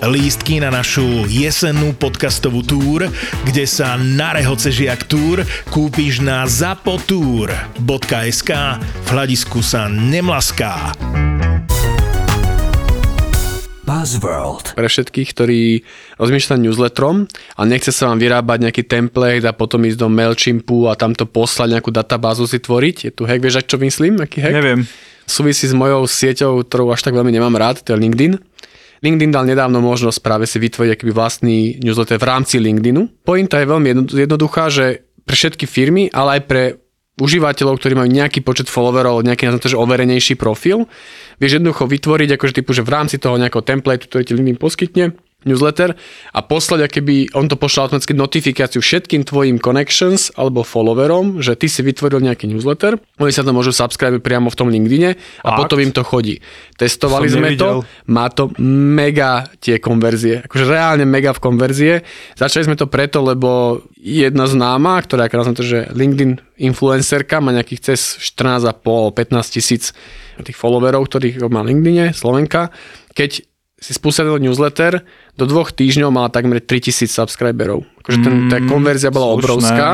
Lístky na našu jesennú podcastovú túr, kde sa na rehoce žiak túr kúpiš na zapotur.sk v hľadisku sa nemlaská. Buzzworld. Pre všetkých, ktorí rozmýšľajú newsletterom a nechce sa vám vyrábať nejaký template a potom ísť do MailChimpu a tamto poslať nejakú databázu si tvoriť. Je tu hack, vieš, čo myslím? Aký hack? Neviem. Súvisí s mojou sieťou, ktorú až tak veľmi nemám rád, to je LinkedIn. LinkedIn dal nedávno možnosť práve si vytvoriť akýby vlastný newsletter v rámci LinkedInu. Pointa je veľmi jednoduchá, že pre všetky firmy, ale aj pre užívateľov, ktorí majú nejaký počet followerov, nejaký na to, že overenejší profil, vieš jednoducho vytvoriť akože typu, že v rámci toho nejakého templateu, ktorý ti LinkedIn poskytne, newsletter a poslať, keby on to pošla automaticky notifikáciu všetkým tvojim connections alebo followerom, že ty si vytvoril nejaký newsletter. Oni sa to môžu subscribe priamo v tom LinkedIne a Fakt? potom im to chodí. Testovali Som sme nevidel. to, má to mega tie konverzie, akože reálne mega v konverzie. Začali sme to preto, lebo jedna známa, ktorá je to, že LinkedIn influencerka, má nejakých cez 14,5-15 tisíc tých followerov, ktorých má LinkedIne, Slovenka. Keď si spustila newsletter, do dvoch týždňov mala takmer 3000 subscriberov. Akože ten, tá mm, konverzia bola slušné. obrovská.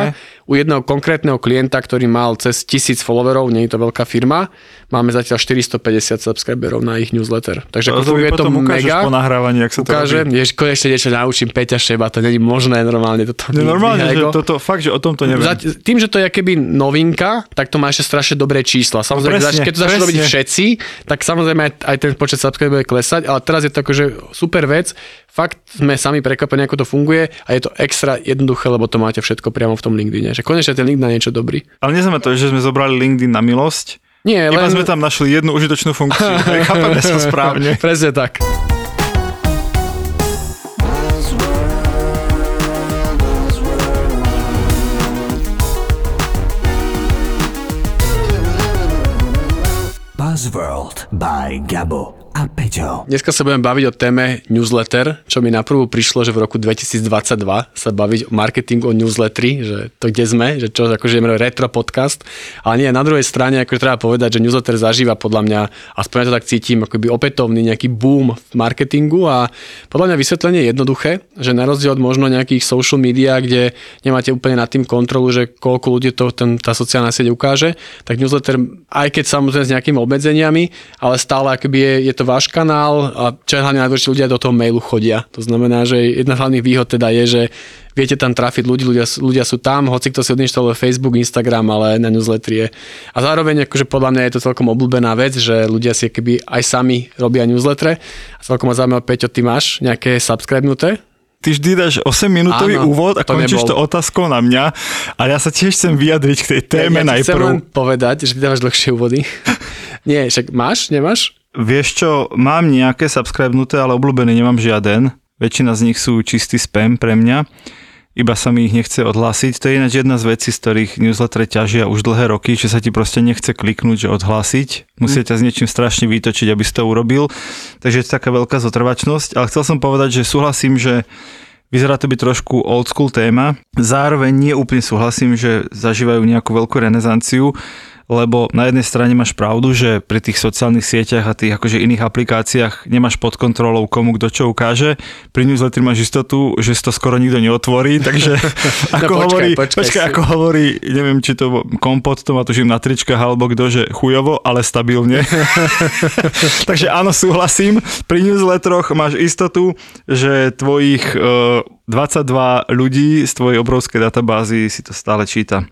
U jedného konkrétneho klienta, ktorý mal cez 1000 followerov, nie je to veľká firma, máme zatiaľ 450 subscriberov na ich newsletter. Takže to, to je to mega. po nahrávaní, ak sa ukáže, to robí. Jež, konečne niečo naučím Peťa Šeba, to není možné normálne. Toto, nie, normálne, že toto, fakt, že o tom to neviem. Tým, že to je keby novinka, tak to má ešte strašne dobré čísla. Samozrejme, presne, keď to začnú robiť všetci, tak samozrejme aj, aj ten počet subscriberov bude klesať, ale teraz je to akože super vec fakt sme sami prekvapení, ako to funguje a je to extra jednoduché, lebo to máte všetko priamo v tom LinkedIne. Že konečne ten LinkedIn na niečo dobrý. Ale neznamená to, že sme zobrali LinkedIn na milosť. Nie, Iba len... sme tam našli jednu užitočnú funkciu. Chápame sa správne. Presne tak. Buzzworld by Gabo a Peťo. Dneska sa budem baviť o téme newsletter, čo mi naprvu prišlo, že v roku 2022 sa baviť o marketingu, o newsletteri, že to kde sme, že čo akože je retro podcast, ale nie, na druhej strane akože treba povedať, že newsletter zažíva podľa mňa, aspoň ja to tak cítim, akoby opätovný nejaký boom v marketingu a podľa mňa vysvetlenie je jednoduché, že na rozdiel od možno nejakých social media, kde nemáte úplne nad tým kontrolu, že koľko ľudí to ten, tá sociálna sieť ukáže, tak newsletter, aj keď samozrejme s nejakými obmedzeniami, ale stále akoby je, je to váš kanál a čo je hlavne najdôležitejšie, ľudia do toho mailu chodia. To znamená, že jedna z hlavných výhod teda je, že viete tam trafiť ľudí, ľudia, ľudia sú tam, hoci kto si odinštaluje Facebook, Instagram, ale na newsletter je. A zároveň akože podľa mňa je to celkom obľúbená vec, že ľudia si keby aj sami robia newsletter. A celkom ma zaujímavé, Peťo, ty máš nejaké subscribenuté? ty vždy dáš 8 minútový Áno, úvod a končíš nebol. to otázkou na mňa a ja sa tiež chcem vyjadriť k tej téme ja, ja najprv. Chcem len povedať, že ty dávaš dlhšie úvody. Nie, však máš, nemáš? Vieš čo, mám nejaké subscribenuté, ale obľúbený nemám žiaden. Väčšina z nich sú čistý spam pre mňa. Iba sa mi ich nechce odhlásiť. To je ináč jedna z vecí, z ktorých newsletter ťažia už dlhé roky, že sa ti proste nechce kliknúť, že odhlásiť. Musia ťa s niečím strašne vytočiť, aby si to urobil. Takže je to taká veľká zotrvačnosť. Ale chcel som povedať, že súhlasím, že Vyzerá to byť trošku old school téma. Zároveň nie úplne súhlasím, že zažívajú nejakú veľkú renesanciu lebo na jednej strane máš pravdu, že pri tých sociálnych sieťach a tých akože iných aplikáciách nemáš pod kontrolou, komu kto čo ukáže. Pri newsletter máš istotu, že si to skoro nikto neotvorí, takže ako no, počkaj, hovorí, počkaj, počkaj ako hovorí, neviem, či to kompot, to má tužím na tričkách, alebo kto, že chujovo, ale stabilne. takže áno, súhlasím. Pri newsletteroch máš istotu, že tvojich e, 22 ľudí z tvojej obrovskej databázy si to stále číta.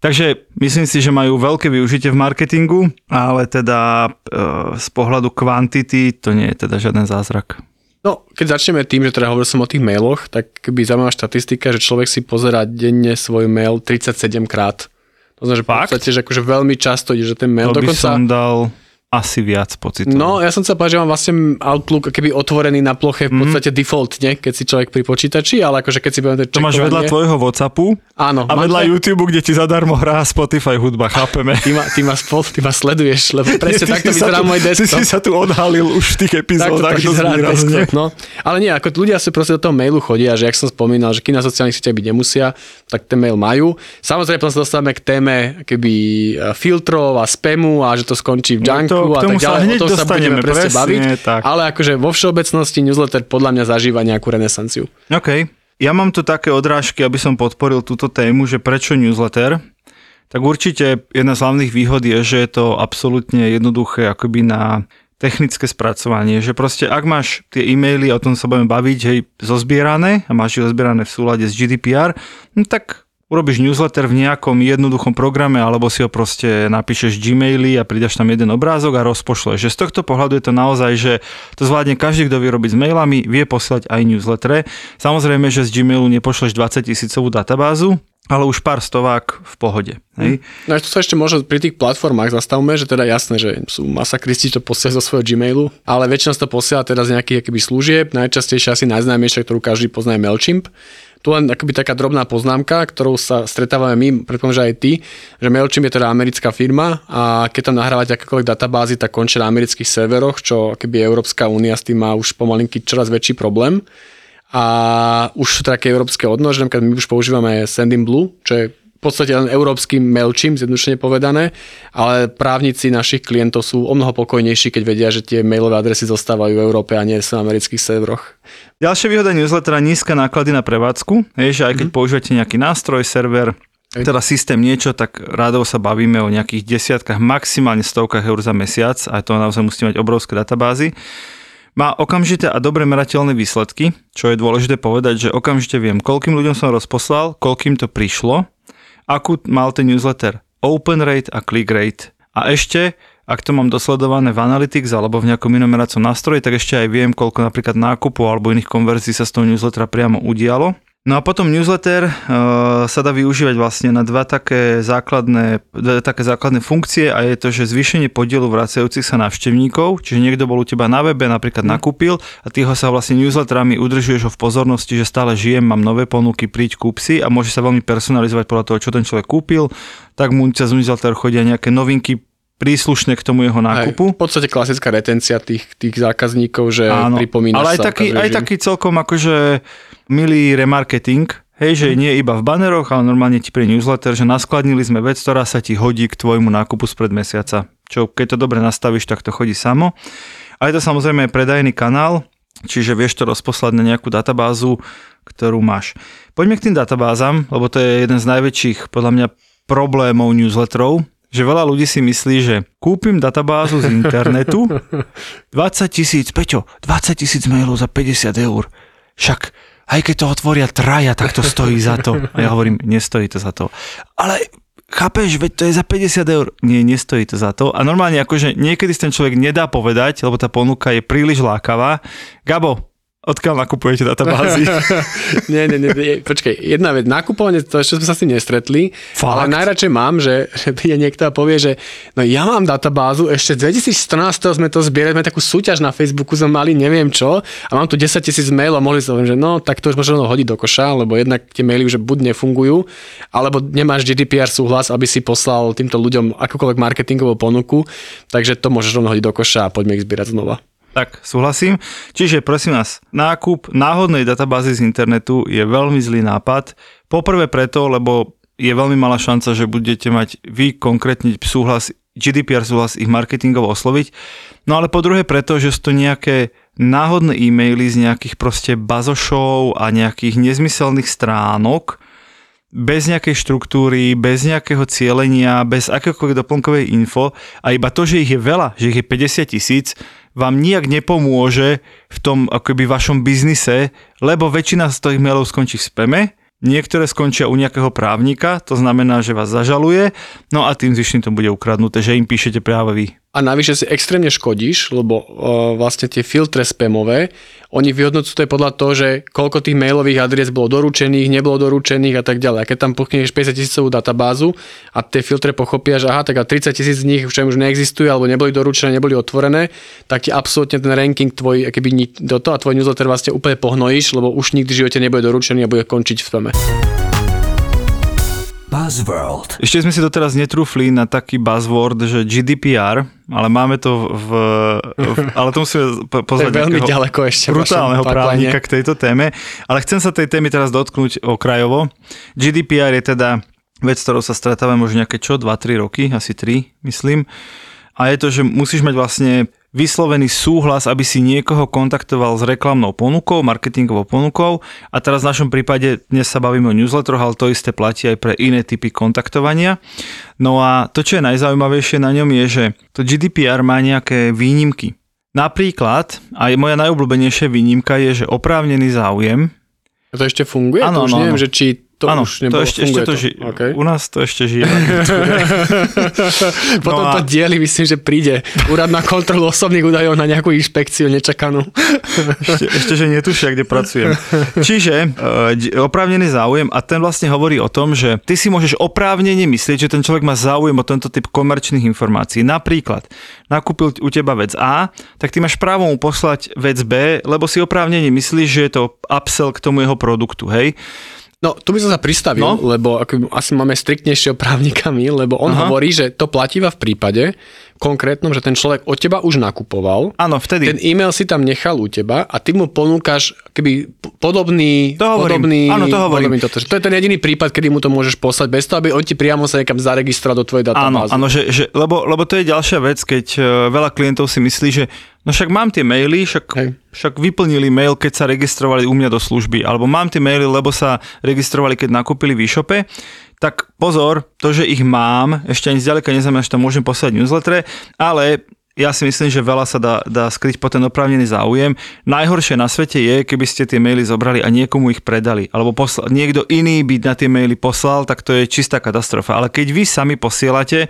Takže myslím si, že majú veľké využitie v marketingu, ale teda e, z pohľadu kvantity to nie je teda žiaden zázrak. No, keď začneme tým, že teda hovoril som o tých mailoch, tak by zaujímavá štatistika, že človek si pozerá denne svoj mail 37 krát. To znamená, že v podstate, že akože veľmi často ide, že ten mail to dokonca... som dal asi viac pocitov. No, ja som sa povedať, že mám vlastne Outlook keby otvorený na ploche v podstate mm. defaultne, keď si človek pri počítači, ale akože keď si budeme To máš vedľa tvojho Whatsappu Áno. a vedľa. YouTube, kde ti zadarmo hrá Spotify hudba, chápeme. Ty ma, ty ma, spol, ty ma sleduješ, lebo presne Ty takto vyzerá môj Ty desktop. si sa tu odhalil už v tých epizódach dosť výrazne. no. Ale nie, ako ľudia si proste do toho mailu chodia, že jak som spomínal, že kým na sociálnych sieťach byť nemusia, tak ten mail majú. Samozrejme, potom sa dostávame k téme keby e, filtrov a spamu a že to skončí v No to- k a tomu tak sa ďalej. hneď o tom sa budeme presne presne, baviť. tak. Ale akože vo všeobecnosti newsletter podľa mňa zažíva nejakú renesanciu. OK. Ja mám tu také odrážky, aby som podporil túto tému, že prečo newsletter. Tak určite jedna z hlavných výhod je, že je to absolútne jednoduché akoby na technické spracovanie, že proste ak máš tie e-maily, o tom sa budeme baviť, hej, zozbierané a máš ich zozbierané v súlade s GDPR, no tak urobíš newsletter v nejakom jednoduchom programe alebo si ho proste napíšeš Gmaily a pridaš tam jeden obrázok a rozpošleš. Že z tohto pohľadu je to naozaj, že to zvládne každý, kto vie robiť s mailami, vie poslať aj newslettere. Samozrejme, že z Gmailu nepošleš 20 tisícovú databázu, ale už pár stovák v pohode. Hej? No a tu sa ešte možno pri tých platformách zastavme, že teda jasné, že sú masakristi, to posielajú zo svojho Gmailu, ale väčšina sa to posiela teda z nejakých akýby služieb, najčastejšie asi najznámejšia, ktorú každý pozná je MailChimp. Tu len akoby taká drobná poznámka, ktorou sa stretávame my, predpokladám, že aj ty, že MailChimp je teda americká firma a keď tam nahrávate akékoľvek databázy, tak končia na amerických serveroch, čo keby Európska únia s tým má už pomalinky čoraz väčší problém. A už sú také európske odnože, napríklad my už používame Sendinblue, čo je v podstate len európsky MailChimp, zjednodušene povedané, ale právnici našich klientov sú o mnoho pokojnejší, keď vedia, že tie mailové adresy zostávajú v Európe a nie sú na amerických serveroch. Ďalšia výhoda newslettera nízke náklady na prevádzku. Je, že aj keď používate nejaký nástroj, server, teda systém niečo, tak rádovo sa bavíme o nejakých desiatkách, maximálne stovkách eur za mesiac a to naozaj musíte mať obrovské databázy. Má okamžité a dobre merateľné výsledky, čo je dôležité povedať, že okamžite viem, koľkým ľuďom som rozposlal, koľkým to prišlo, akú mal ten newsletter open rate a click rate. A ešte, ak to mám dosledované v Analytics alebo v nejakom inom meracom nástroji, tak ešte aj viem, koľko napríklad nákupov alebo iných konverzií sa z toho newslettera priamo udialo. No a potom newsletter uh, sa dá využívať vlastne na dva také základné, dve také základné funkcie a je to, že zvýšenie podielu vracajúcich sa návštevníkov, čiže niekto bol u teba na webe, napríklad nakúpil a ty ho sa vlastne newsletterami udržuješ ho v pozornosti, že stále žijem, mám nové ponuky, príď kúp si a môže sa veľmi personalizovať podľa toho, čo ten človek kúpil, tak mu cez newsletter chodia nejaké novinky príslušné k tomu jeho nákupu. Aj, v podstate klasická retencia tých, tých zákazníkov, že Áno, pripomínaš ale aj sa, taký, aj taký celkom akože milý remarketing, hej, že nie iba v baneroch, ale normálne ti pri newsletter, že naskladnili sme vec, ktorá sa ti hodí k tvojmu nákupu spred mesiaca. Čo keď to dobre nastavíš, tak to chodí samo. A je to samozrejme aj predajný kanál, čiže vieš to rozposlať na nejakú databázu, ktorú máš. Poďme k tým databázam, lebo to je jeden z najväčších podľa mňa problémov newsletterov, že veľa ľudí si myslí, že kúpim databázu z internetu, 20 tisíc, Peťo, 20 tisíc mailov za 50 eur. Však aj keď to otvoria traja, tak to stojí za to. A ja hovorím, nestojí to za to. Ale chápeš, veď to je za 50 eur. Nie, nestojí to za to. A normálne akože niekedy si ten človek nedá povedať, lebo tá ponuka je príliš lákavá. Gabo, odkiaľ nakupujete databázy? nie, nie, nie, nie, počkej, jedna vec, nakupovanie, to ešte sme sa s tým nestretli, Fakt? ale najradšej mám, že, že príde niekto a povie, že no ja mám databázu, ešte 2014 sme to zbierali, sme takú súťaž na Facebooku sme mali, neviem čo, a mám tu 10 tisíc mailov, mohli sa že no, tak to už možno hodiť do koša, lebo jednak tie maily už buď nefungujú, alebo nemáš GDPR súhlas, aby si poslal týmto ľuďom akúkoľvek marketingovú ponuku, takže to môžeš rovno hodiť do koša a poďme ich zbierať znova. Tak, súhlasím. Čiže prosím vás, nákup náhodnej databázy z internetu je veľmi zlý nápad. Poprvé preto, lebo je veľmi malá šanca, že budete mať vy konkrétne súhlas, GDPR súhlas ich marketingov osloviť. No ale po druhé preto, že sú to nejaké náhodné e-maily z nejakých proste bazošov a nejakých nezmyselných stránok, bez nejakej štruktúry, bez nejakého cielenia, bez akékoľvek doplnkovej info a iba to, že ich je veľa, že ich je 50 tisíc, vám nijak nepomôže v tom akoby vašom biznise, lebo väčšina z tých mailov skončí v spame, niektoré skončia u nejakého právnika, to znamená, že vás zažaluje, no a tým zvyšným to bude ukradnuté, že im píšete práve vy. A navyše si extrémne škodíš, lebo uh, vlastne tie filtre spamové, oni vyhodnocujú to podľa toho, že koľko tých mailových adries bolo doručených, nebolo doručených a tak ďalej. A keď tam pochneš 50 tisícovú databázu a tie filtre pochopia, že aha, tak a 30 tisíc z nich už, už neexistujú alebo neboli doručené, neboli otvorené, tak ti absolútne ten ranking tvoj, keby do toho a tvoj newsletter vlastne úplne pohnojíš, lebo už nikdy v živote nebude doručený a bude končiť v spame. Buzzworld. Ešte sme si doteraz netrúfli na taký buzzword, že GDPR, ale máme to v... v ale to musíme. To je veľmi ďaleko ešte. Brutálneho právnika k tejto téme. Ale chcem sa tej témy teraz dotknúť okrajovo. GDPR je teda vec, ktorou sa stretávame možno nejaké čo, 2-3 roky, asi 3, myslím. A je to, že musíš mať vlastne vyslovený súhlas, aby si niekoho kontaktoval s reklamnou ponukou, marketingovou ponukou a teraz v našom prípade dnes sa bavíme o newsletteroch, ale to isté platí aj pre iné typy kontaktovania. No a to, čo je najzaujímavejšie na ňom je, že to GDPR má nejaké výnimky. Napríklad, aj moja najobľúbenejšia výnimka je, že oprávnený záujem. A to ešte funguje? Ano, to už ano, neviem, ano. že či to ano, už nebolo, to ešte, ešte to, ži- okay. U nás to ešte žije. Potom no a... to dieli, myslím, že príde úrad na kontrolu osobných údajov na nejakú inšpekciu nečakanú. ešte, ešte, že netušia, kde pracujem. Čiže uh, oprávnený záujem a ten vlastne hovorí o tom, že ty si môžeš oprávnene myslieť, že ten človek má záujem o tento typ komerčných informácií. Napríklad, nakúpil u teba vec A, tak ty máš právo mu poslať vec B, lebo si oprávnene myslíš, že je to upsell k tomu jeho produktu, hej? No, tu by som sa pristavil, no? lebo ako, asi máme striktnejšieho právnikami, lebo on Aha. hovorí, že to platí v prípade, konkrétnom, že ten človek od teba už nakupoval. Áno, vtedy. Ten e-mail si tam nechal u teba a ty mu ponúkaš keby podobný, to podobný, Áno, to hovorím. Podobný toto, to je ten jediný prípad, kedy mu to môžeš poslať bez toho, aby on ti priamo sa niekam zaregistroval do tvojej databázy. Áno, áno že, že, lebo, lebo to je ďalšia vec, keď uh, veľa klientov si myslí, že no však mám tie maily, však, však vyplnili mail, keď sa registrovali u mňa do služby, alebo mám tie maily, lebo sa registrovali, keď nakúpili v e-shope tak pozor, to, že ich mám, ešte ani zďaleka neznamená, že to môžem poslať newsletter, ale ja si myslím, že veľa sa dá, dá skryť po ten oprávnený záujem. Najhoršie na svete je, keby ste tie maily zobrali a niekomu ich predali, alebo posla- niekto iný by na tie maily poslal, tak to je čistá katastrofa. Ale keď vy sami posielate,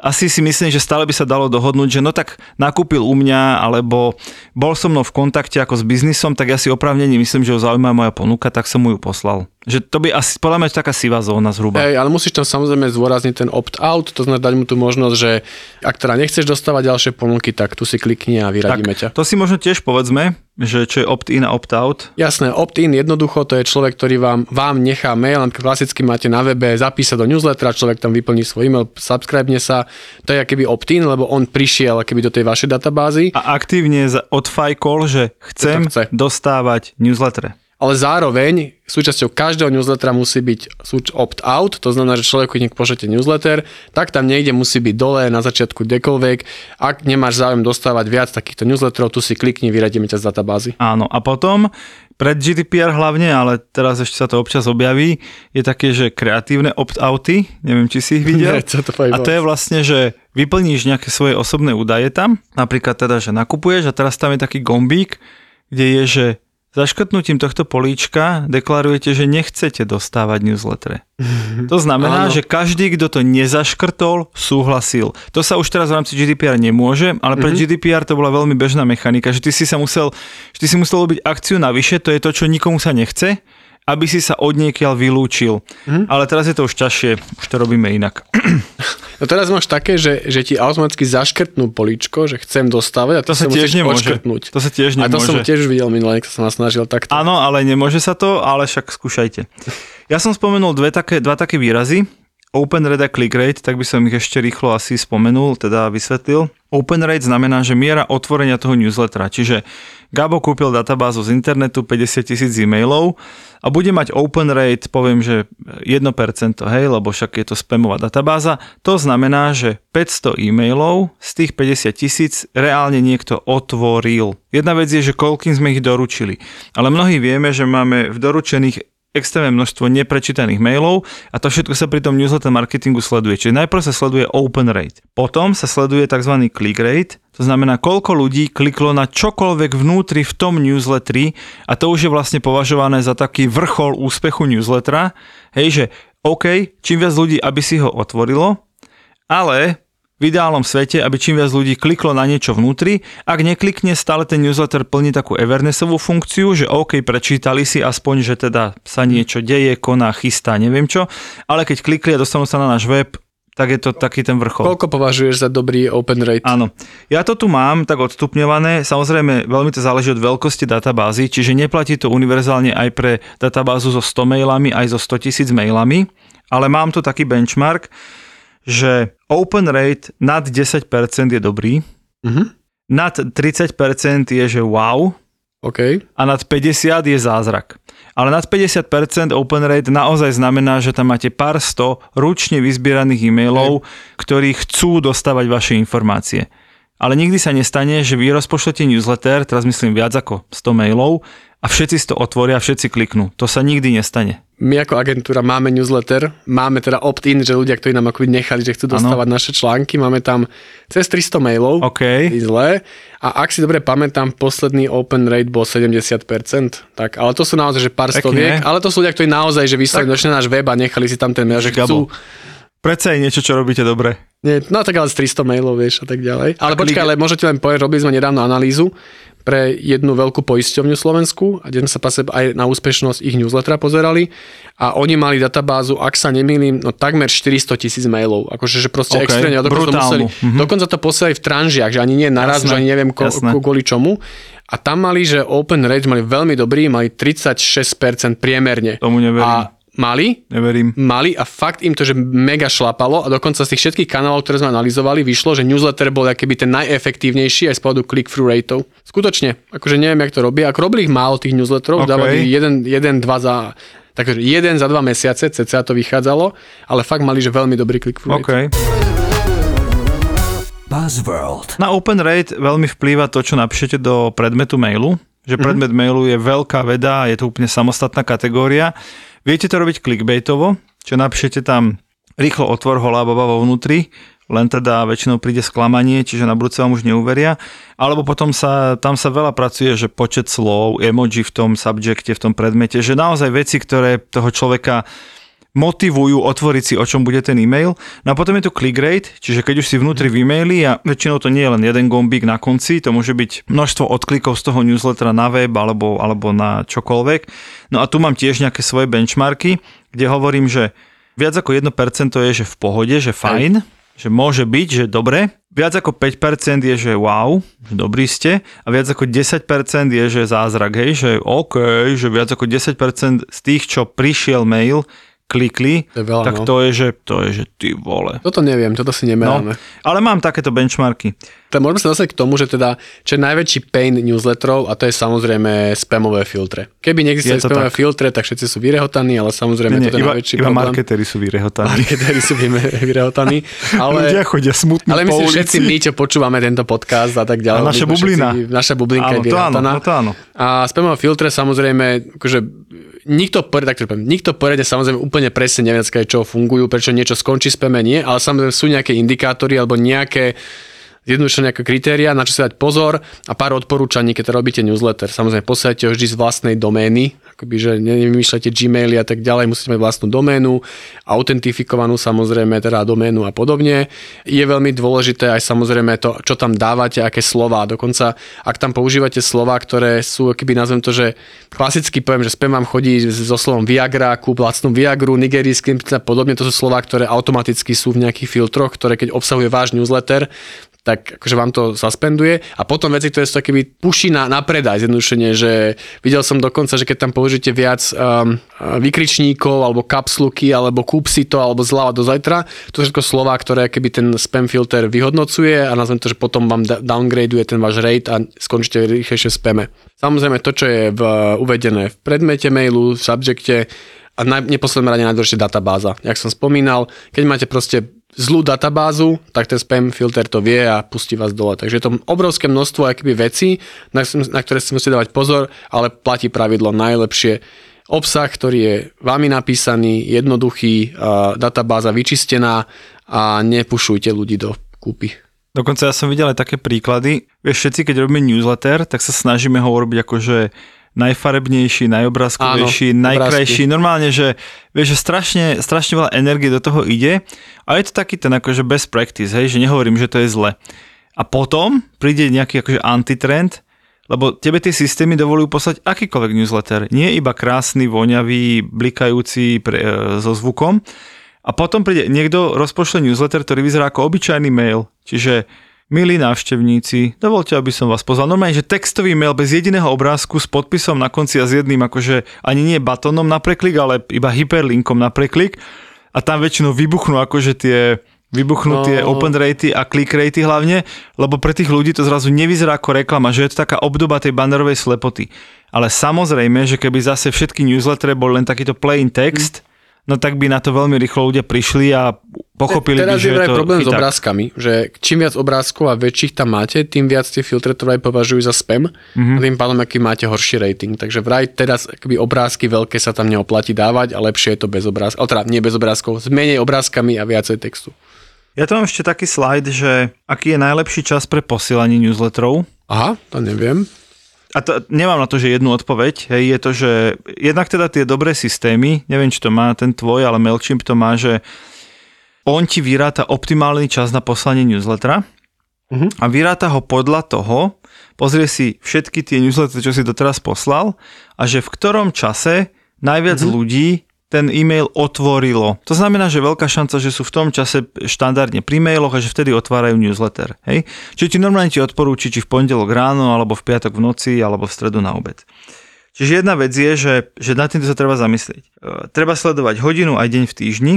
asi si myslím, že stále by sa dalo dohodnúť, že no tak nakúpil u mňa, alebo bol so mnou v kontakte ako s biznisom, tak ja si opravnení myslím, že ho zaujíma moja ponuka, tak som mu ju poslal. Že to by asi, podľa mňa, taká sivá zóna zhruba. Hej, ale musíš tam samozrejme zdôrazniť ten opt-out, to znamená dať mu tú možnosť, že ak teda nechceš dostávať ďalšie ponuky, tak tu si klikni a vyradíme tak, ťa. To si možno tiež povedzme, že čo je opt-in a opt-out. Jasné, opt-in jednoducho, to je človek, ktorý vám, vám nechá mail, klasicky máte na webe zapísať do newslettera, človek tam vyplní svoj e-mail, subscribe sa, to je akoby opt-in, lebo on prišiel keby do tej vašej databázy. A aktívne odfajkol, že chcem chce. dostávať newsletter ale zároveň súčasťou každého newslettera musí byť opt-out, to znamená, že človeku, keď pošlete newsletter, tak tam niekde musí byť dole na začiatku kdekoľvek. Ak nemáš záujem dostávať viac takýchto newsletterov, tu si klikni, vyradíme ťa z databázy. Áno, a potom pred GDPR hlavne, ale teraz ešte sa to občas objaví, je také, že kreatívne opt-outy, neviem, či si ich videl. Nie, to a to je vlastne, že vyplníš nejaké svoje osobné údaje tam, napríklad teda, že nakupuješ a teraz tam je taký gombík, kde je, že Zaškrtnutím tohto políčka deklarujete, že nechcete dostávať newsletter. To znamená, Áno. že každý, kto to nezaškrtol, súhlasil. To sa už teraz v rámci GDPR nemôže, ale pre mm-hmm. GDPR to bola veľmi bežná mechanika, že ty si sa musel, že ty si musel robiť akciu navyše, to je to, čo nikomu sa nechce, aby si sa od niekiaľ vylúčil. Mm. Ale teraz je to už ťažšie, už to robíme inak. No teraz máš také, že, že ti automaticky zaškrtnú poličko, že chcem dostávať a to, sa tiež nemôže. Odškrtnúť. To sa tiež nemôže. A to som tiež videl minulé, som sa snažil takto. Áno, ale nemôže sa to, ale však skúšajte. Ja som spomenul dve také, dva také výrazy. Open rate a click rate, tak by som ich ešte rýchlo asi spomenul, teda vysvetlil. Open rate znamená, že miera otvorenia toho newslettera, čiže Gabo kúpil databázu z internetu 50 tisíc e-mailov a bude mať open rate, poviem, že 1%, hej, lebo však je to spamová databáza. To znamená, že 500 e-mailov z tých 50 tisíc reálne niekto otvoril. Jedna vec je, že koľkým sme ich doručili, ale mnohí vieme, že máme v doručených extrémne množstvo neprečítaných mailov a to všetko sa pri tom newsletter marketingu sleduje. Čiže najprv sa sleduje open rate, potom sa sleduje tzv. click rate, to znamená, koľko ľudí kliklo na čokoľvek vnútri v tom newsletteri a to už je vlastne považované za taký vrchol úspechu newslettera. Hej, že OK, čím viac ľudí, aby si ho otvorilo, ale v ideálnom svete, aby čím viac ľudí kliklo na niečo vnútri. Ak neklikne, stále ten newsletter plní takú Evernessovú funkciu, že OK, prečítali si aspoň, že teda sa niečo deje, koná, chystá, neviem čo, ale keď klikli a dostanú sa na náš web, tak je to taký ten vrchol. Koľko považuješ za dobrý open rate? Áno. Ja to tu mám tak odstupňované. Samozrejme, veľmi to záleží od veľkosti databázy, čiže neplatí to univerzálne aj pre databázu so 100 mailami, aj so 100 tisíc mailami, ale mám tu taký benchmark, že open rate nad 10% je dobrý, Mhm. nad 30% je, že wow, OK. a nad 50 je zázrak. Ale nad 50% open rate naozaj znamená, že tam máte pár sto ručne vyzbieraných e-mailov, ktorí chcú dostávať vaše informácie. Ale nikdy sa nestane, že vy rozpošlete newsletter, teraz myslím viac ako 100 mailov, a všetci si to otvoria všetci kliknú. To sa nikdy nestane. My ako agentúra máme newsletter, máme teda opt-in, že ľudia, ktorí nám akoby nechali, že chcú dostávať ano. naše články, máme tam cez 300 mailov, OK. zle. A ak si dobre pamätám, posledný open rate bol 70%. Tak, ale to sú naozaj, že pár Pekne. stoviek, ale to sú ľudia, ktorí naozaj, že vyslovene došli na náš web a nechali si tam ten mail, že chcú. Predsa je niečo, čo robíte dobre. Nie, no tak ale z 300 mailov, vieš, a tak ďalej. Ale Tak počkaj, ale môžete len povedať, robili sme nedávno analýzu pre jednu veľkú poisťovňu Slovensku, a kde sme sa pase aj na úspešnosť ich newslettera pozerali a oni mali databázu, ak sa nemýlim, no takmer 400 tisíc mailov. Akože, že proste OK, extrémne. A dokonca, museli. Mhm. dokonca to posielali v tranžiach, že ani nie naraz, Jasné, že ani neviem ko, jasné. kvôli čomu. A tam mali, že open rate mali veľmi dobrý, mali 36% priemerne. Tomu neverím. A mali, Neverím. mali a fakt im to, že mega šlapalo a dokonca z tých všetkých kanálov, ktoré sme analyzovali, vyšlo, že newsletter bol keby ten najefektívnejší aj z pohľadu click-through rateov. Skutočne, akože neviem, jak to robia. Ako robili ich málo tých newsletterov, OK. okay. dávali jeden, jeden, dva za Takže jeden za dva mesiace, cca to vychádzalo, ale fakt mali, že veľmi dobrý click-through rate. OK. Buzzworld. Na open rate veľmi vplýva to, čo napíšete do predmetu mailu, že predmet mailu je veľká veda, je to úplne samostatná kategória. Viete to robiť clickbaitovo, čo napíšete tam rýchlo otvor holá baba vo vnútri, len teda väčšinou príde sklamanie, čiže na budúce vám už neuveria. Alebo potom sa, tam sa veľa pracuje, že počet slov, emoji v tom subjekte, v tom predmete, že naozaj veci, ktoré toho človeka motivujú otvoriť si, o čom bude ten e-mail. No a potom je tu click rate, čiže keď už si vnútri v e-maili a väčšinou to nie je len jeden gombík na konci, to môže byť množstvo odklikov z toho newslettera na web alebo, alebo na čokoľvek. No a tu mám tiež nejaké svoje benchmarky, kde hovorím, že viac ako 1% je, že v pohode, že fajn, že môže byť, že dobre. Viac ako 5% je, že wow, že dobrý ste. A viac ako 10% je, že zázrak, hej, že OK, že viac ako 10% z tých, čo prišiel mail, klikli, To veľa, tak no. to je, že to je, že ty vole. Toto neviem, toto si No, nemeráme. ale mám takéto benchmarky. Tak môžeme sa dostať k tomu, že teda, čo je najväčší pain newsletterov, a to je samozrejme spamové filtre. Keby neexistovali to spamové tak. filtre, tak všetci sú vyrehotaní, ale samozrejme Nie, toto je iba, najväčší iba problém. marketéri sú vyrehotaní. Marketéri sú vyrehotaní. Ale, Ľudia chodia smutní ale myslím, ulici. všetci my, čo počúvame tento podcast a tak ďalej. A naša my bublina. Všetci, naša bublinka Áno, je to áno, vyrehotaná. no to áno. A spamové filtre samozrejme, akože nikto, tak to poviem, nikto poriadne samozrejme úplne presne nevie, čo fungujú, prečo niečo skončí spame, nie, ale samozrejme sú nejaké indikátory alebo nejaké jednoducho nejaké kritéria, na čo si dať pozor a pár odporúčaní, keď robíte newsletter. Samozrejme, posielate ho vždy z vlastnej domény, akoby, že nevymýšľate Gmaily a tak ďalej, musíte mať vlastnú doménu, autentifikovanú samozrejme, teda doménu a podobne. Je veľmi dôležité aj samozrejme to, čo tam dávate, aké slova. Dokonca, ak tam používate slova, ktoré sú, keby nazvem to, že klasicky poviem, že spam vám chodí so slovom Viagra, kúp lacnú Viagru, nigerijským a podobne, to sú slova, ktoré automaticky sú v nejakých filtroch, ktoré keď obsahuje váš newsletter, tak akože vám to zaspenduje. A potom veci, ktoré sú takými puší na, na predaj, zjednodušene, že videl som dokonca, že keď tam použijete viac um, vykričníkov, alebo kapsluky, alebo kúp si to, alebo zľava do zajtra, to sú všetko slova, ktoré keby ten spam filter vyhodnocuje a nazvem to, že potom vám downgradeuje ten váš rate a skončíte rýchlejšie v spame. Samozrejme to, čo je v, uvedené v predmete mailu, v subjekte, a na neposlednom rade najdôležitejšia databáza. Jak som spomínal, keď máte proste zlú databázu, tak ten spam filter to vie a pustí vás dole. Takže je to obrovské množstvo akýby vecí, na, na ktoré si musíte dávať pozor, ale platí pravidlo najlepšie. Obsah, ktorý je vami napísaný, jednoduchý, a databáza vyčistená a nepušujte ľudí do kúpy. Dokonca ja som videl aj také príklady. Vieš, všetci, keď robíme newsletter, tak sa snažíme ho urobiť akože najfarebnejší, najobrázkovejší, Áno, najkrajší. Normálne, že vieš, že strašne, strašne veľa energie do toho ide a je to taký ten akože best practice, hej, že nehovorím, že to je zle. A potom príde nejaký akože antitrend, lebo tebe tie systémy dovolujú poslať akýkoľvek newsletter. Nie iba krásny, voňavý, blikajúci pre, e, so zvukom. A potom príde niekto, rozpošle newsletter, ktorý vyzerá ako obyčajný mail. Čiže Milí návštevníci, dovolte, aby som vás pozval. Normálne, že textový mail bez jediného obrázku s podpisom na konci a s jedným, akože ani nie batónom na preklik, ale iba hyperlinkom na preklik. A tam väčšinou vybuchnú akože tie vybuchnú no. tie open ratey a click ratey hlavne, lebo pre tých ľudí to zrazu nevyzerá ako reklama, že je to taká obdoba tej bannerovej slepoty. Ale samozrejme, že keby zase všetky newslettere boli len takýto plain text, mm no tak by na to veľmi rýchlo ľudia prišli a pochopili Teraz by, že je to problém chyták. s obrázkami, že čím viac obrázkov a väčších tam máte, tým viac tie filtre to aj považujú za spam mm-hmm. a tým pádom aký máte horší rating. Takže vraj teraz akby obrázky veľké sa tam neoplatí dávať a lepšie je to bez obrázkov, teda nie bez obrázkov, s menej obrázkami a viacej textu. Ja tu mám ešte taký slajd, že aký je najlepší čas pre posielanie newsletterov. Aha, to neviem. A to, nemám na to, že jednu odpoveď, hej, je to, že jednak teda tie dobré systémy, neviem, či to má ten tvoj, ale MailChimp to má, že on ti vyráta optimálny čas na poslanie newslettera uh-huh. a vyráta ho podľa toho, pozrie si všetky tie newslettery, čo si doteraz poslal a že v ktorom čase najviac uh-huh. ľudí ten e-mail otvorilo. To znamená, že veľká šanca, že sú v tom čase štandardne pri mailoch a že vtedy otvárajú newsletter. Hej? Čiže ti normálne ti odporúči, či v pondelok ráno, alebo v piatok v noci, alebo v stredu na obed. Čiže jedna vec je, že, že na týmto sa treba zamyslieť. E, treba sledovať hodinu aj deň v týždni.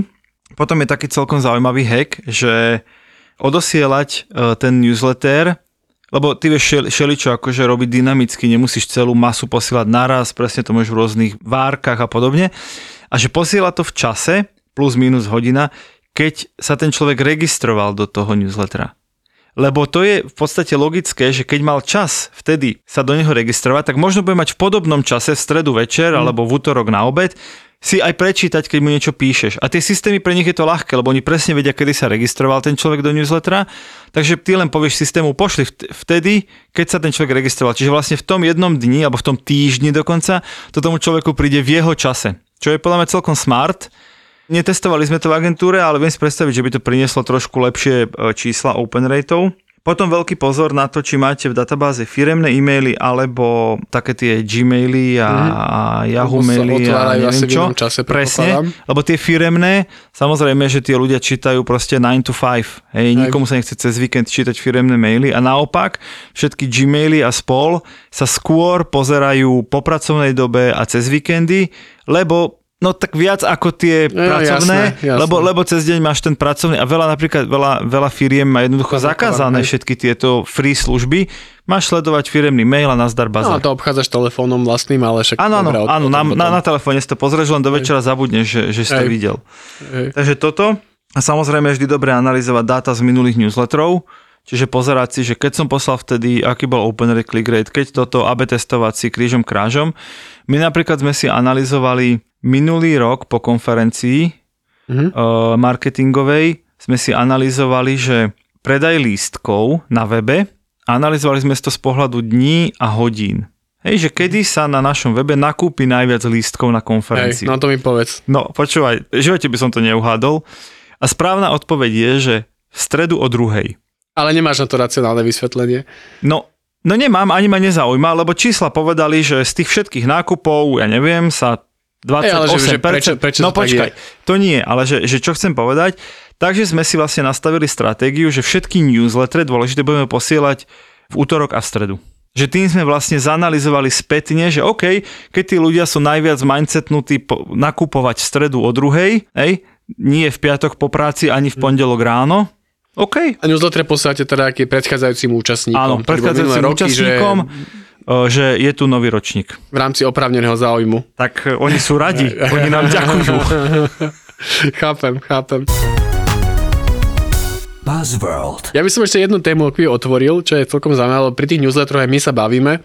Potom je taký celkom zaujímavý hack, že odosielať e, ten newsletter lebo ty vieš šeličo akože robiť dynamicky, nemusíš celú masu posielať naraz, presne to môžeš v rôznych várkach a podobne a že posiela to v čase, plus minus hodina, keď sa ten človek registroval do toho newslettera. Lebo to je v podstate logické, že keď mal čas vtedy sa do neho registrovať, tak možno bude mať v podobnom čase v stredu večer mm. alebo v útorok na obed si aj prečítať, keď mu niečo píšeš. A tie systémy pre nich je to ľahké, lebo oni presne vedia, kedy sa registroval ten človek do newslettera, takže ty len povieš systému, pošli vtedy, keď sa ten človek registroval. Čiže vlastne v tom jednom dni, alebo v tom týždni dokonca, to tomu človeku príde v jeho čase čo je podľa mňa celkom smart. Netestovali sme to v agentúre, ale viem si predstaviť, že by to prinieslo trošku lepšie e, čísla open rateov. Potom veľký pozor na to, či máte v databáze firemné e-maily alebo také tie Gmaily a, mm-hmm. a Yahoo maily a neviem čo. Čase, Presne, lebo tie firemné, samozrejme, že tie ľudia čítajú proste 9 to 5. Hej, nikomu sa nechce cez víkend čítať firemné maily a naopak všetky Gmaily a spol sa skôr pozerajú po pracovnej dobe a cez víkendy, lebo No tak viac ako tie no, pracovné, jasné, jasné. Lebo, lebo cez deň máš ten pracovný a veľa napríklad, veľa, veľa firiem má jednoducho zakázané všetky tieto free služby. Máš sledovať firemný mail a nazdar bazar. No to obchádzaš telefónom vlastným, ale však... Áno, áno, áno na, na, na telefóne si to pozrieš, len do večera zabudneš, že, že si to videl. Ej. Takže toto. A samozrejme je vždy dobre analyzovať dáta z minulých newsletterov, Čiže pozerať si, že keď som poslal vtedy, aký bol open rate, click rate, keď toto AB testovať si krížom krážom. My napríklad sme si analyzovali minulý rok po konferencii mm-hmm. uh, marketingovej, sme si analyzovali, že predaj lístkov na webe, analyzovali sme to z pohľadu dní a hodín. Hej, že kedy sa na našom webe nakúpi najviac lístkov na konferencii. Hej, no to mi povedz. No, počúvaj, v živote by som to neuhádol. A správna odpoveď je, že v stredu o druhej. Ale nemáš na to racionálne vysvetlenie. No, no nemám, ani ma nezaujíma, lebo čísla povedali, že z tých všetkých nákupov, ja neviem, sa 28%. Ej, ale že, že prečo, prečo no to počkaj, je? to nie, ale že, že čo chcem povedať, takže sme si vlastne nastavili stratégiu, že všetky newslettery dôležité budeme posielať v útorok a v stredu. Že tým sme vlastne zanalizovali spätne, že OK, keď tí ľudia sú najviac mindsetnutí po, nakupovať v stredu o druhej, ej, nie v piatok po práci ani v pondelok ráno, OK. A newsletter posielate teda aký predchádzajúcim účastníkom. Áno, predchádzajúcim roky, účastníkom. Že že je tu nový ročník. V rámci opravneného záujmu. Tak oni sú radi, oni nám ďakujú. chápem, chápem. Buzzworld. Ja by som ešte jednu tému otvoril, čo je celkom zaujímavé, pri tých newsletteroch aj my sa bavíme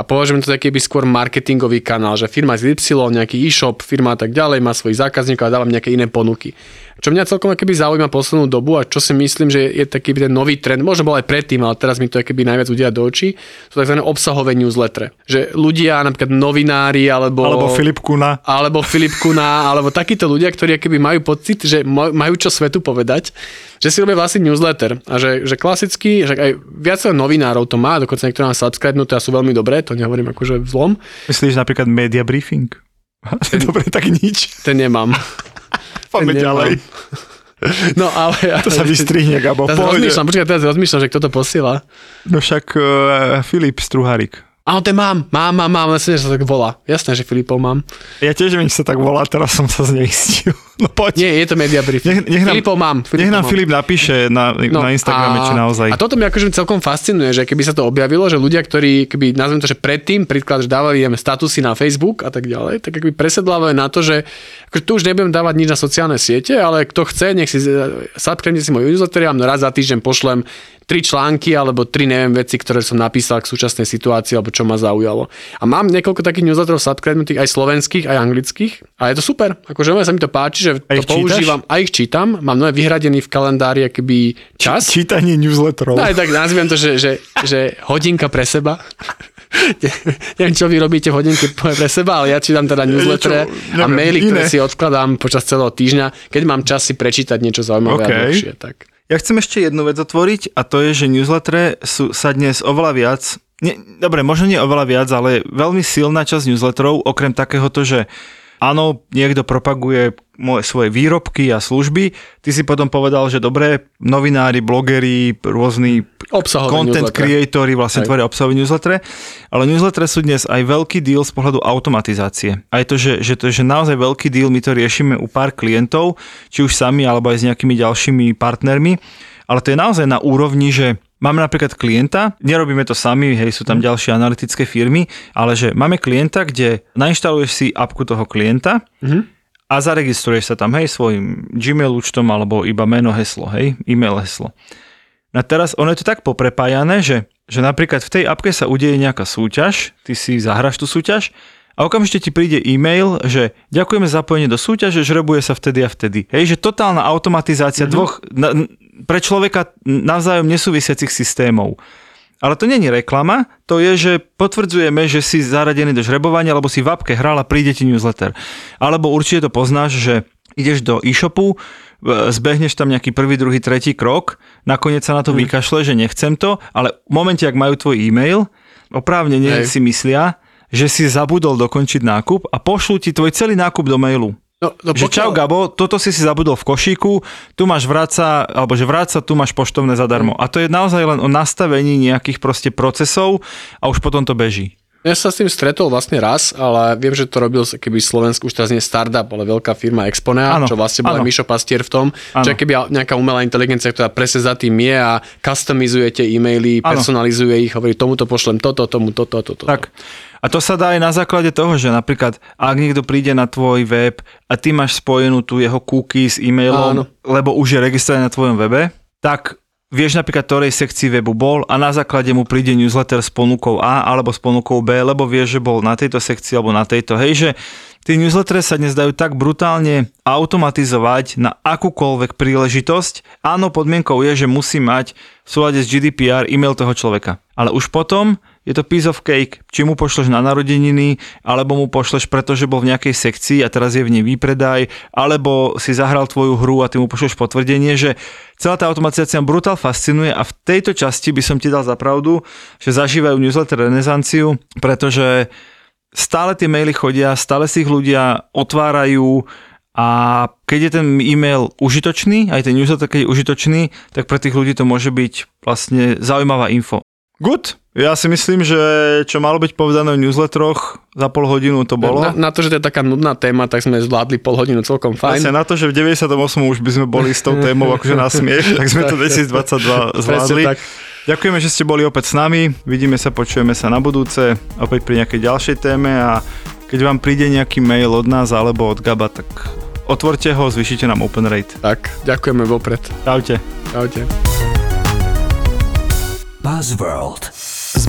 a považujem to taký by skôr marketingový kanál, že firma z Y, nejaký e-shop, firma a tak ďalej, má svojich zákazníkov a dáva nejaké iné ponuky. Čo mňa celkom keby zaujíma poslednú dobu a čo si myslím, že je taký ten nový trend, možno bol aj predtým, ale teraz mi to keby najviac udia do očí, sú tzv. obsahové newsletter. Že ľudia, napríklad novinári, alebo... Alebo Filip Kuna. Alebo Filip Kuna, alebo takíto ľudia, ktorí keby majú pocit, že majú čo svetu povedať, že si robia vlastný newsletter. A že, že klasicky, že aj viacero novinárov to má, dokonca niektoré mám subscribenuté a sú veľmi dobré, to nehovorím akože zlom. Myslíš napríklad media briefing? Ten, Dobre, tak nič. Ten nemám. Poďme ďalej. No ale... To sa vystrihne, Gabo. Teraz rozmýšľam, počkaj, teraz rozmýšľam, že kto to posiela. No však uh, Filip Struharik. Áno, ten mám, mám, mám, mám, myslím, že sa tak volá. Jasné, že Filipov mám. Ja tiež viem, že sa tak volá, teraz som sa zneistil. No poď. Nie, je to media brief. Nech, nech nám, Filipov mám. Filipov nech nám mám. Filip napíše na, no, na Instagrame, a, či naozaj. A toto mi akože celkom fascinuje, že keby sa to objavilo, že ľudia, ktorí, keby nazvem to, že predtým, príklad, že dávali jeme statusy na Facebook a tak ďalej, tak keby presedlávajú na to, že akože tu už nebudem dávať nič na sociálne siete, ale kto chce, nech si subscribe si môj newsletter, ja raz za týždeň pošlem tri články alebo tri neviem veci, ktoré som napísal k súčasnej situácii alebo čo ma zaujalo. A mám niekoľko takých newsletterov subscribenutých aj slovenských, aj anglických a je to super. Akože sa mi to páči, že a to používam a ich čítam. Mám nové vyhradený v kalendári akýby čas. Č- čítanie newsletterov. No aj tak nazviem to, že, že, že hodinka pre seba. Neviem, čo vy robíte v hodinke pre seba, ale ja čítam teda newslettere a maily, ktoré si odkladám počas celého týždňa, keď mám čas si prečítať niečo zaujímavé okay. a dlhšie. Tak. Ja chcem ešte jednu vec otvoriť a to je, že newslettere sú, sa dnes oveľa viac, nie, dobre, možno nie oveľa viac, ale veľmi silná časť newsletterov, okrem takéhoto, že áno, niekto propaguje moje, svoje výrobky a služby, ty si potom povedal, že dobré, novinári, blogeri, rôzni Obsahové content newsletter. creatori vlastne tvoria obsahové newslettere, ale newslettere sú dnes aj veľký deal z pohľadu automatizácie. Aj to, že, že to je že naozaj veľký deal, my to riešime u pár klientov, či už sami, alebo aj s nejakými ďalšími partnermi, ale to je naozaj na úrovni, že Máme napríklad klienta, nerobíme to sami, hej, sú tam Mhm. ďalšie analytické firmy, ale že máme klienta, kde nainštaluješ si apku toho klienta Mhm. A zaregistruješ sa tam, hej, svojim Gmail účtom alebo iba meno, heslo, hej, e-mail heslo. No a teraz ono je to tak poprepájané, že, že napríklad v tej apke sa udeje nejaká súťaž, ty si zahraš tú súťaž a okamžite ti príde e-mail, že ďakujeme za zapojenie do súťaže, žrebuje sa vtedy a vtedy. Hej, že totálna automatizácia mm-hmm. dvoch na, pre človeka navzájom nesúvisiacich systémov. Ale to není reklama, to je, že potvrdzujeme, že si zaradený do žrebovania, alebo si v apke hral a príde ti newsletter. Alebo určite to poznáš, že ideš do e-shopu, zbehneš tam nejaký prvý, druhý, tretí krok, nakoniec sa na to vykašle, že nechcem to, ale v momente, ak majú tvoj e-mail, oprávnene Hej. si myslia, že si zabudol dokončiť nákup a pošlú ti tvoj celý nákup do mailu. No, no Že čau Gabo, toto si si zabudol v košíku, tu máš vráca, alebo že vráca, tu máš poštovné zadarmo. A to je naozaj len o nastavení nejakých proste procesov a už potom to beží. Ja sa s tým stretol vlastne raz, ale viem, že to robil keby Slovensku už teraz nie startup, ale veľká firma Exponea, čo vlastne bol aj áno. Mišo Pastier v tom, Áno. že keby nejaká umelá inteligencia, ktorá presne za tým je a customizuje tie e-maily, Áno. personalizuje ich, hovorí tomuto pošlem toto, tomu toto, toto. Tak. A to sa dá aj na základe toho, že napríklad ak niekto príde na tvoj web a ty máš spojenú tú jeho cookie s e-mailom, Áno. lebo už je registrovaný na tvojom webe, tak vieš napríklad, ktorej sekcii webu bol a na základe mu príde newsletter s ponukou A alebo s ponukou B, lebo vieš, že bol na tejto sekcii alebo na tejto. Hej, že tie newslettery sa dnes dajú tak brutálne automatizovať na akúkoľvek príležitosť. Áno, podmienkou je, že musí mať v súlade s GDPR e-mail toho človeka. Ale už potom je to piece of cake, či mu pošleš na narodeniny, alebo mu pošleš, pretože bol v nejakej sekcii a teraz je v nej výpredaj, alebo si zahral tvoju hru a ty mu pošleš potvrdenie, že celá tá automatizácia ma brutál fascinuje a v tejto časti by som ti dal za pravdu, že zažívajú newsletter renesanciu, pretože stále tie maily chodia, stále si ich ľudia otvárajú a keď je ten e-mail užitočný, aj ten newsletter, keď je užitočný, tak pre tých ľudí to môže byť vlastne zaujímavá info. Good. Ja si myslím, že čo malo byť povedané v newsletteroch, za pol hodinu to bolo. Na, na to, že to je taká nudná téma, tak sme zvládli pol hodinu celkom fajn. Vlastne na to, že v 98 už by sme boli s tou témou akože na smiech, tak sme to 2022 zvládli. tak. Ďakujeme, že ste boli opäť s nami. Vidíme sa, počujeme sa na budúce, opäť pri nejakej ďalšej téme a keď vám príde nejaký mail od nás alebo od Gaba, tak otvorte ho, zvyšite nám open rate. Tak, ďakujeme vopred. Čaute. Čaute. Buzzworld.